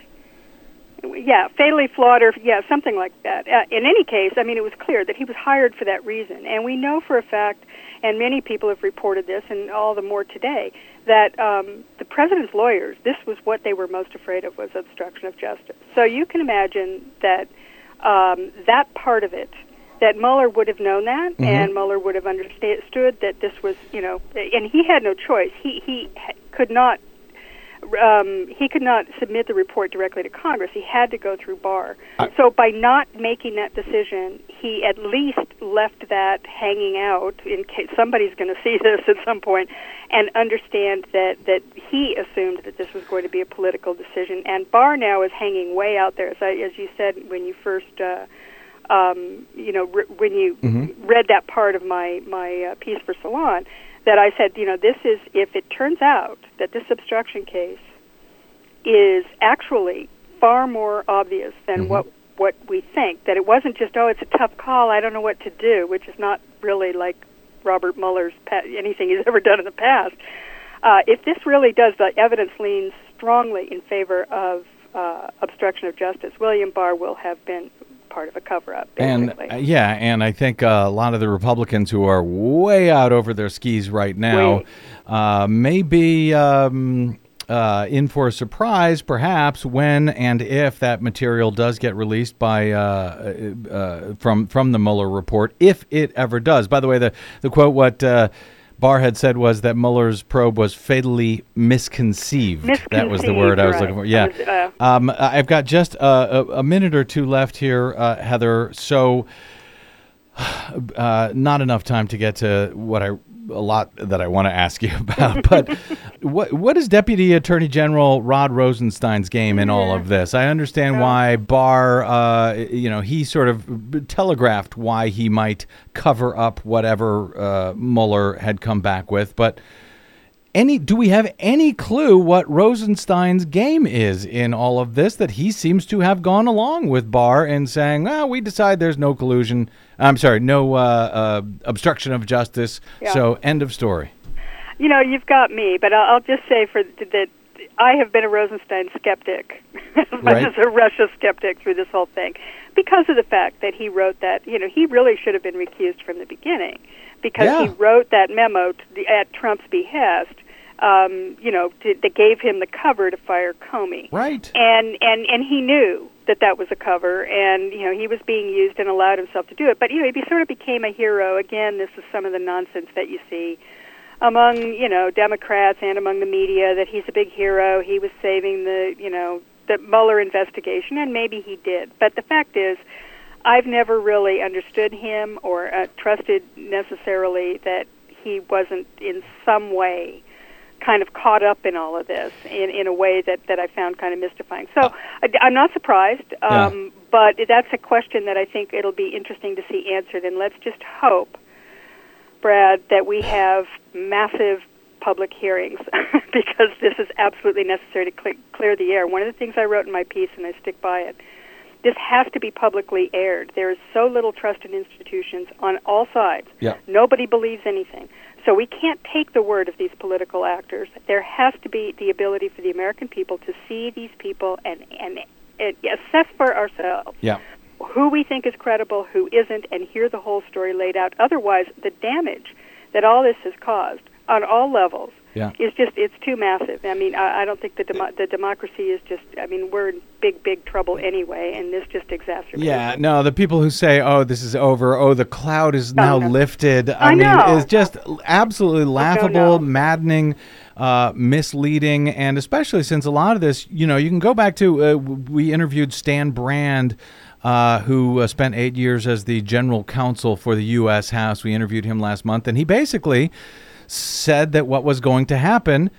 Yeah, fatally flawed, or yeah, something like that. Uh, in any case, I mean, it was clear that he was hired for that reason, and we know for a fact, and many people have reported this, and all the more today, that um, the president's lawyers, this was what they were most afraid of, was obstruction of justice. So you can imagine that um, that part of it, that Mueller would have known that, Mm-hmm. and Mueller would have understood that this was, you know, and he had no choice. He he could not um, he could not submit the report directly to Congress. He had to go through Barr. so by not making that decision, he at least left that hanging out in case somebody's going to see this at some point, and understand that that he assumed that this was going to be a political decision. And Barr now is hanging way out there, as I, as you said when you first. Uh, um, you know, re- when you read that part of my my uh, piece for Salon, that I said, you know, this is if it turns out that this obstruction case is actually far more obvious than what what we think. That it wasn't just oh, it's a tough call. I don't know what to do, which is not really like Robert Mueller's pa- anything he's ever done in the past. Uh, if this really does, the evidence leans strongly in favor of uh, obstruction of justice. William Barr will have been part of a cover-up. And Basically. uh, yeah, and I think uh, a lot of the Republicans who are way out over their skis right now uh, may be um, uh, in for a surprise, perhaps when and if that material does get released by uh, uh, uh, from from the Mueller report, if it ever does. By the way, the the quote what. Barr had said was that Mueller's probe was fatally misconceived. That was the word I was Misconceived, looking for. Yeah. Was, uh, Um, I've got just a, a minute or two left here, uh, Heather. So, uh, not enough time to get to what I a lot that I want to ask you about. But what what is Deputy Attorney General Rod Rosenstein's game in all of this? I understand why Barr, uh, you know, he sort of telegraphed why he might cover up whatever uh, Mueller had come back with, but any do we have any clue what Rosenstein's game is in all of this that he seems to have gone along with Barr and saying, "Well, we decide there's no collusion. I'm sorry, no uh, uh, obstruction of justice. Yeah. So end of story." You know, you've got me, but I'll, I'll just say for that I have been a Rosenstein skeptic as much as a Russia skeptic through this whole thing, because of the fact that he wrote that. You know, he really should have been recused from the beginning, because Yeah. he wrote that memo the, at Trump's behest. Um, you know, to, that gave him the cover to fire Comey Right. and and and he knew that that was a cover and you know he was being used and allowed himself to do it but you know he sort of became a hero again this is some of the nonsense that you see among you know democrats and among the media that he's a big hero he was saving the you know the Mueller investigation and maybe he did but the fact is I've never really understood him or uh, trusted necessarily that he wasn't in some way kind of caught up in all of this in, in a way that, that I found kind of mystifying. So I, I'm not surprised, um, but that's a question that I think it'll be interesting to see answered. And let's just hope, Brad, that we have massive public hearings because this is absolutely necessary to cle clear the air. One of the things I wrote in my piece, and I stick by it, this has to be publicly aired. There is so little trust in institutions on all sides. Yeah. Nobody believes anything. So we can't take the word of these political actors. There has to be the ability for the American people to see these people and, and, and assess for ourselves Yeah. who we think is credible, who isn't, and hear the whole story laid out. Otherwise, the damage that all this has caused on all levels Yeah. is just it's too massive. I mean, I, I don't think the demo- the democracy is just. I mean, we're in big big trouble anyway, and this just exacerbates. Yeah, it. no, the people who say, "Oh, this is over. Oh, the cloud is now no. lifted." I, I mean, is just absolutely laughable, maddening, uh, misleading, and especially since a lot of this, you know, you can go back to uh, we interviewed Stan Brand. Uh, who uh, spent eight years as the general counsel for the U.S. House? We interviewed him last month, and he basically said that what was going to happen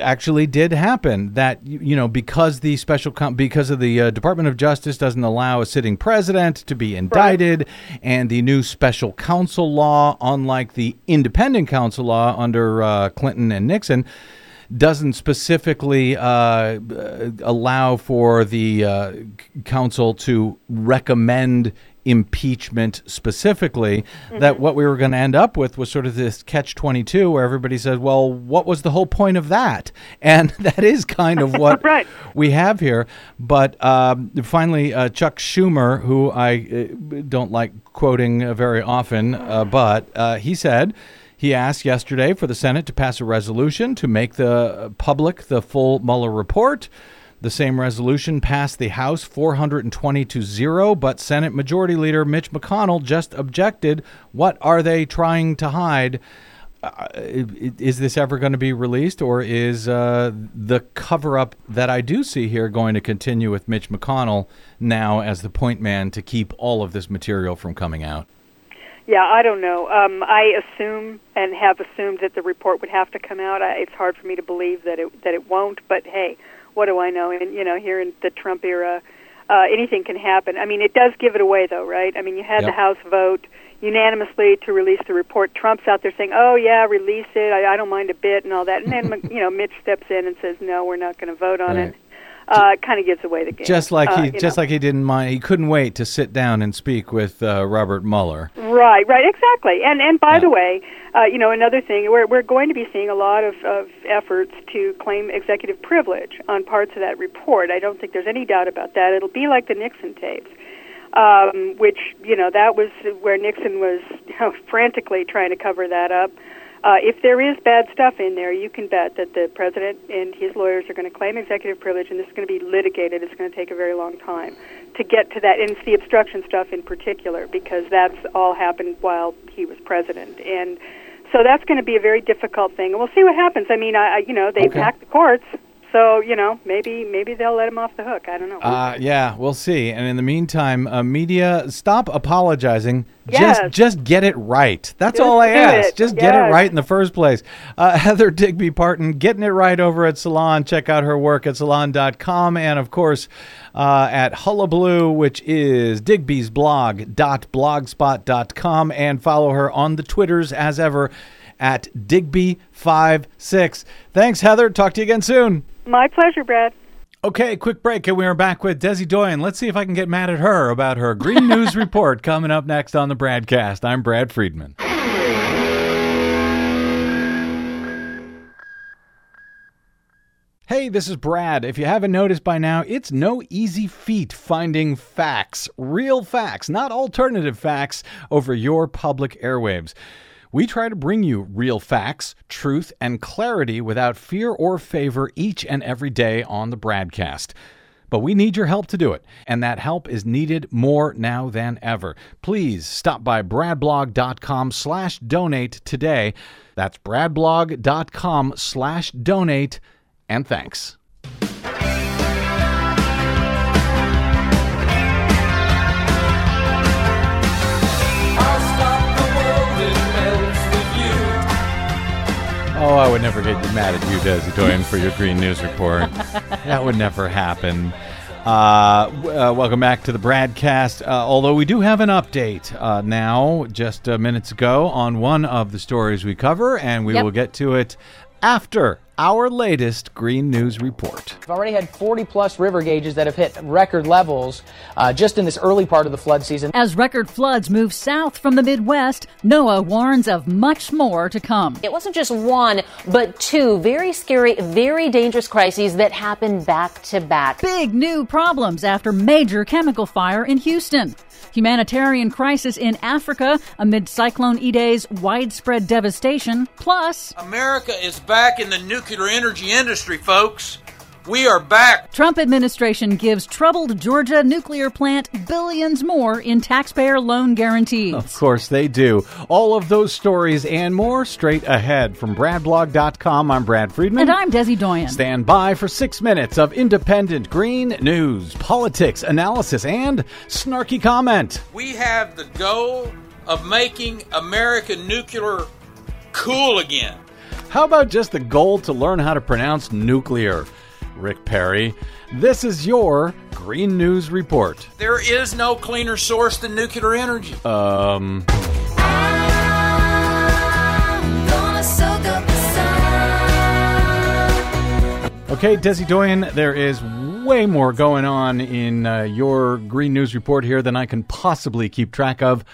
actually did happen that you know because the special com- because of the uh, Department of Justice doesn't allow a sitting president to be indicted and the new special counsel law unlike the independent counsel law under uh, Clinton and Nixon doesn't specifically uh, allow for the uh, council to recommend impeachment specifically mm-hmm. that what we were going to end up with was sort of this catch 22 where everybody says well what was the whole point of that and that is kind of what right. we have here but um, finally uh, chuck schumer who i uh, don't like quoting uh, very often uh, but uh, he said he asked yesterday for the Senate to pass a resolution to make the public the full Mueller report. The same resolution passed the House 420 to 0, but Senate Majority Leader Mitch McConnell just objected. What are they trying to hide? Uh, is this ever going to be released, or is uh, the cover up that I do see here going to continue with Mitch McConnell now as the point man to keep all of this material from coming out? Yeah, I don't know. Um, I assume and have assumed that the report would have to come out. I, it's hard for me to believe that it that it won't. But hey, what do I know? And you know, here in the Trump era, uh, anything can happen. I mean, it does give it away, though, right? I mean, you had yep. the House vote unanimously to release the report. Trump's out there saying, "Oh yeah, release it. I, I don't mind a bit," and all that. And then you know, Mitch steps in and says, "No, we're not going to vote on right. it." Uh, kind of gives away the game. Just like uh, he, just know. like he didn't mind, he couldn't wait to sit down and speak with uh, Robert Mueller. Right, right, exactly. And and by yeah. the way, uh, you know another thing, we're we're going to be seeing a lot of, of efforts to claim executive privilege on parts of that report. I don't think there's any doubt about that. It'll be like the Nixon tapes. Um, which you know that was where Nixon was you know, frantically trying to cover that up. Uh, if there is bad stuff in there, you can bet that the president and his lawyers are going to claim executive privilege, and this is going to be litigated. It's going to take a very long time to get to that, and it's the obstruction stuff in particular because that's all happened while he was president, and so that's going to be a very difficult thing. And we'll see what happens. I mean, I, you know, they've okay. packed the courts, so you know, maybe maybe they'll let him off the hook. I don't know. Uh, yeah, we'll see. And in the meantime, uh, media, stop apologizing. Yes. Just just get it right. That's all I ask. It. Just yes. get it right in the first place. Uh, Heather Digby Parton, getting it right over at Salon. Check out her work at salon.com and of course uh, at Hullabaloo, which is Digby's blog.blogspot.com, and follow her on the Twitters as ever at Digby56. Thanks, Heather. Talk to you again soon. My pleasure, Brad. Okay, quick break, and we are back with Desi Doyen. Let's see if I can get mad at her about her Green News report coming up next on the BradCast. I'm Brad Friedman. Hey, this is Brad. If you haven't noticed by now, it's no easy feat finding facts, real facts, not alternative facts, over your public airwaves. We try to bring you real facts, truth, and clarity without fear or favor each and every day on the BradCast. But we need your help to do it, and that help is needed more now than ever. Please stop by bradblog.com slash donate today. That's bradblog.com slash donate, and thanks. Oh, I would never get mad at you, Desi Doyen, for your Green News report. that would never happen. Uh, uh, welcome back to the BradCast. Uh, although we do have an update uh, now, just uh, minutes ago, on one of the stories we cover, and we yep. will get to it after our latest Green News report. We've already had 40 plus river gauges that have hit record levels uh, just in this early part of the flood season. As record floods move south from the Midwest, NOAA warns of much more to come. It wasn't just one, but two very scary, very dangerous crises that happened back to back. Big new problems after major chemical fire in Houston. Humanitarian crisis in Africa amid Cyclone Idai's widespread devastation. Plus, America is back in the nuclear energy industry, folks. We are back. Trump administration gives troubled Georgia nuclear plant billions more in taxpayer loan guarantees. Of course they do. All of those stories and more straight ahead from bradblog.com. I'm Brad Friedman. And I'm Desi Doyen. Stand by for six minutes of independent green news, politics, analysis, and snarky comment. We have the goal of making America nuclear cool again. How about just the goal to learn how to pronounce nuclear? Rick Perry. This is your Green News Report. There is no cleaner source than nuclear energy. Um. Okay, Desi Doyen, there is way more going on in uh, your Green News report here than I can possibly keep track of.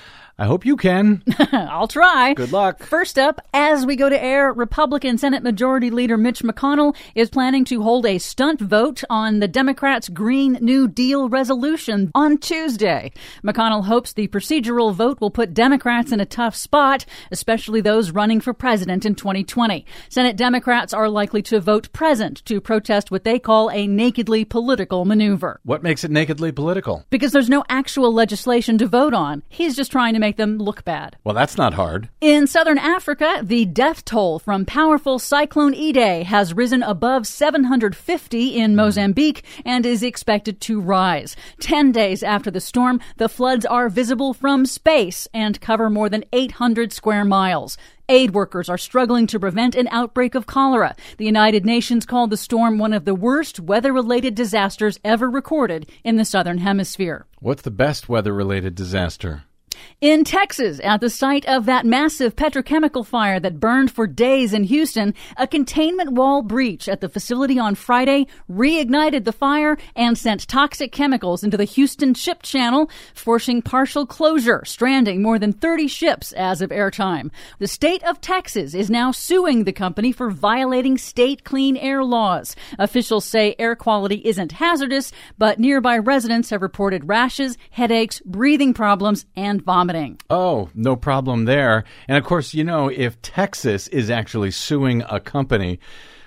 I hope you can. I'll try. Good luck. First up, as we go to air, Republican Senate Majority Leader Mitch McConnell is planning to hold a stunt vote on the Democrats' Green New Deal resolution on Tuesday. McConnell hopes the procedural vote will put Democrats in a tough spot, especially those running for president in 2020. Senate Democrats are likely to vote present to protest what they call a nakedly political maneuver. What makes it nakedly political? Because there's no actual legislation to vote on. He's just trying to make them look bad. Well, that's not hard. In southern Africa, the death toll from powerful Cyclone Idai has risen above 750 in Mozambique and is expected to rise. Ten days after the storm, the floods are visible from space and cover more than 800 square miles. Aid workers are struggling to prevent an outbreak of cholera. The United Nations called the storm one of the worst weather related disasters ever recorded in the Southern Hemisphere. What's the best weather related disaster? In Texas, at the site of that massive petrochemical fire that burned for days in Houston, a containment wall breach at the facility on Friday reignited the fire and sent toxic chemicals into the Houston ship channel, forcing partial closure, stranding more than 30 ships as of airtime. The state of Texas is now suing the company for violating state clean air laws. Officials say air quality isn't hazardous, but nearby residents have reported rashes, headaches, breathing problems, and vomiting. Oh, no problem there. And of course, you know, if Texas is actually suing a company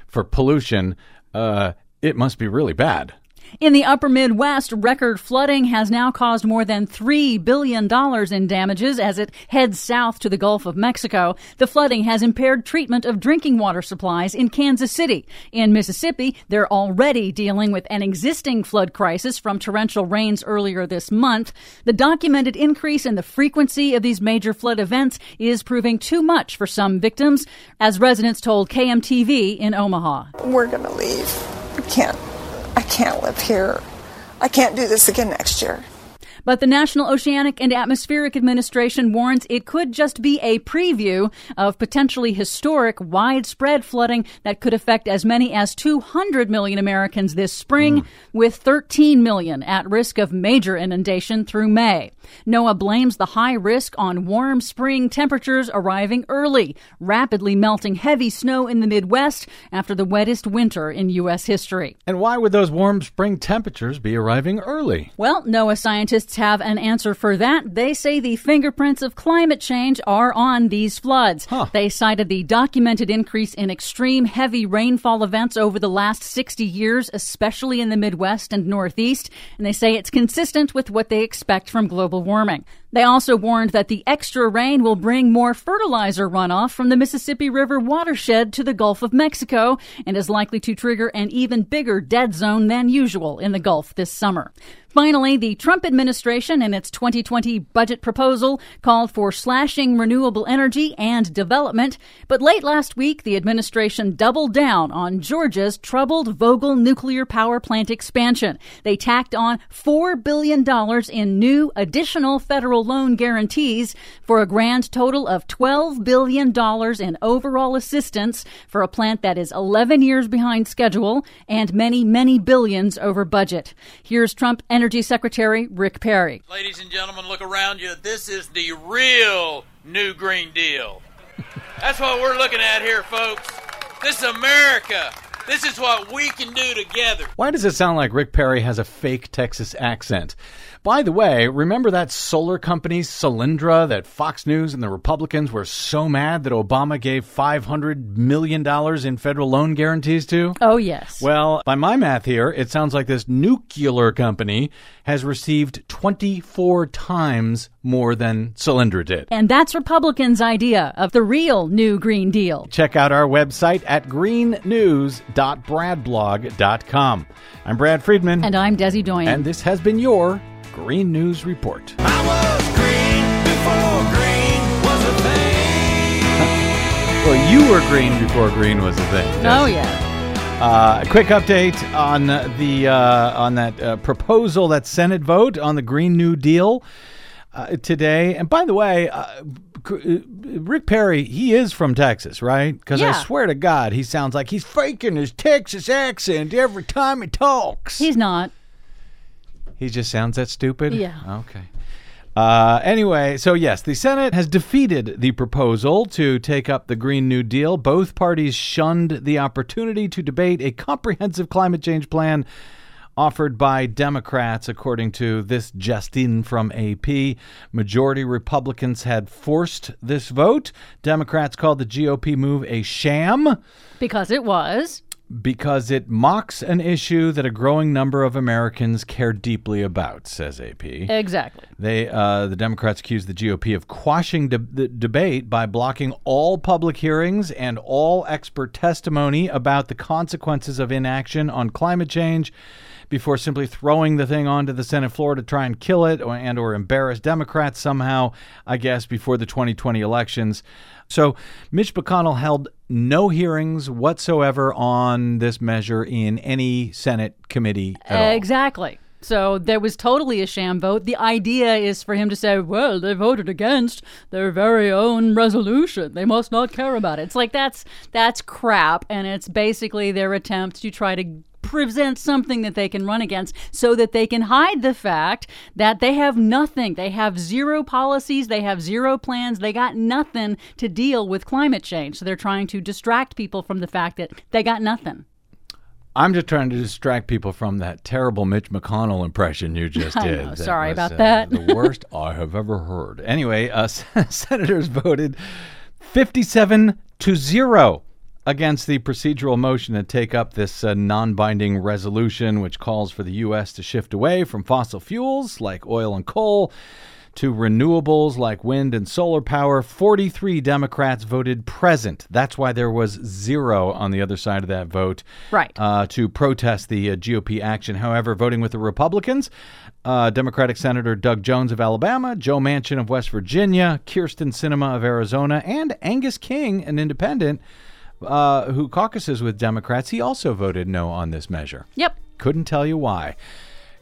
for pollution, uh, it must be really bad. In the upper Midwest, record flooding has now caused more than $3 billion in damages as it heads south to the Gulf of Mexico. The flooding has impaired treatment of drinking water supplies in Kansas City. In Mississippi, they're already dealing with an existing flood crisis from torrential rains earlier this month. The documented increase in the frequency of these major flood events is proving too much for some victims, as residents told KMTV in Omaha. We're going to leave. We can't I can't live here. I can't do this again next year. But the National Oceanic and Atmospheric Administration warns it could just be a preview of potentially historic widespread flooding that could affect as many as 200 million Americans this spring, mm. with 13 million at risk of major inundation through May. NOAA blames the high risk on warm spring temperatures arriving early, rapidly melting heavy snow in the Midwest after the wettest winter in U.S. history. And why would those warm spring temperatures be arriving early? Well, NOAA scientists have an answer for that. They say the fingerprints of climate change are on these floods. Huh. They cited the documented increase in extreme heavy rainfall events over the last 60 years, especially in the Midwest and Northeast, and they say it's consistent with what they expect from global warming. They also warned that the extra rain will bring more fertilizer runoff from the Mississippi River watershed to the Gulf of Mexico and is likely to trigger an even bigger dead zone than usual in the Gulf this summer. Finally, the Trump administration in its 2020 budget proposal called for slashing renewable energy and development, but late last week the administration doubled down on Georgia's troubled Vogtle nuclear power plant expansion. They tacked on $4 billion in new additional federal loan guarantees for a grand total of $12 billion in overall assistance for a plant that is 11 years behind schedule and many, many billions over budget. Here's Trump Energy Secretary Rick Perry. Ladies and gentlemen, look around you. This is the real new Green Deal. That's what we're looking at here, folks. This is America. This is what we can do together. Why does it sound like Rick Perry has a fake Texas accent? By the way, remember that solar company, Solyndra, that Fox News and the Republicans were so mad that Obama gave $500 million in federal loan guarantees to? Oh, yes. Well, by my math here, it sounds like this nuclear company has received 24 times more than Solyndra did. And that's Republicans' idea of the real new Green Deal. Check out our website at greennews.bradblog.com. I'm Brad Friedman. And I'm Desi Doyen. And this has been your Green News Report. Green well, you were green before green was a thing. Oh, yeah. Uh, a quick update on the uh, on that uh, proposal, that Senate vote on the Green New Deal uh, today. And by the way, uh, uh, Rick Perry, he is from Texas, right? Because I swear to God, he sounds like he's faking his Texas accent every time he talks. He's not. He just sounds that stupid? Yeah. Okay. Uh, anyway, so yes, the Senate has defeated the proposal to take up the Green New Deal. Both parties shunned the opportunity to debate a comprehensive climate change plan offered by Democrats, according to this Justin from AP. Majority Republicans had forced this vote. Democrats called the GOP move a sham Because it was. Because it mocks an issue that a growing number of Americans care deeply about, says AP. Exactly. They, uh, the Democrats accuse the GOP of quashing de- the debate by blocking all public hearings and all expert testimony about the consequences of inaction on climate change before simply throwing the thing onto the Senate floor to try and kill it or, and or embarrass Democrats somehow, I guess, before the 2020 elections. So Mitch McConnell held no hearings whatsoever on this measure in any Senate committee. Exactly. So there was totally a sham vote. The idea is for him to say, well, they voted against their very own resolution. They must not care about it. It's like that's that's crap and it's basically their attempt to try to present something that they can run against so that they can hide the fact that they have nothing. They have zero policies, they have zero plans, they got nothing to deal with climate change. So they're trying to distract people from the fact that they got nothing. I'm just trying to distract people from that terrible Mitch McConnell impression you just did. know. Sorry was, about uh, that. the worst I have ever heard. Anyway, uh, senators voted 57 to 0 against the procedural motion to take up this uh, non binding resolution, which calls for the U.S. to shift away from fossil fuels like oil and coal to renewables like wind and solar power. 43 Democrats voted present. That's why there was zero on the other side of that vote. Right. Uh, to protest the uh, GOP action. However, voting with the Republicans, uh, Democratic Senator Doug Jones of Alabama, Joe Manchin of West Virginia, Kyrsten Sinema of Arizona, and Angus King, an independent uh, who caucuses with Democrats, he also voted no on this measure. Yep. Couldn't tell you why.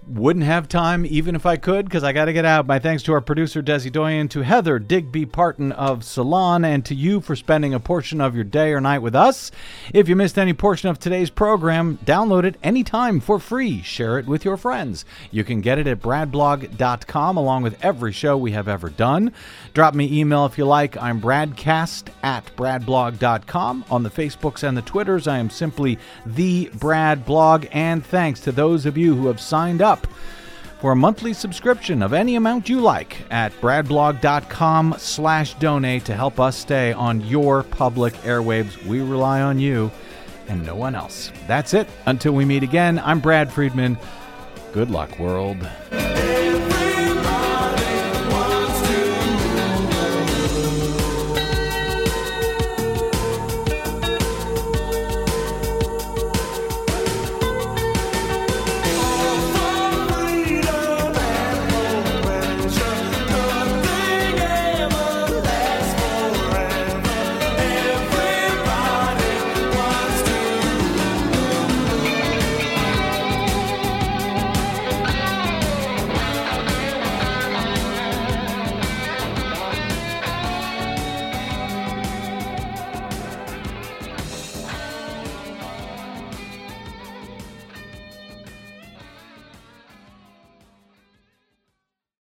Wouldn't have time even if I could because I got to get out. My thanks to our producer Desi Doyen, to Heather Digby Parton of Salon, and to you for spending a portion of your day or night with us. If you missed any portion of today's program, download it anytime for free. Share it with your friends. You can get it at bradblog.com along with every show we have ever done. Drop me email if you like. I'm bradcast at bradblog.com. On the Facebooks and the Twitters, I am simply the Brad Blog. And thanks to those of you who have signed up for a monthly subscription of any amount you like at bradblog.com slash donate to help us stay on your public airwaves. We rely on you and no one else. That's it. Until we meet again, I'm Brad Friedman. Good luck, world.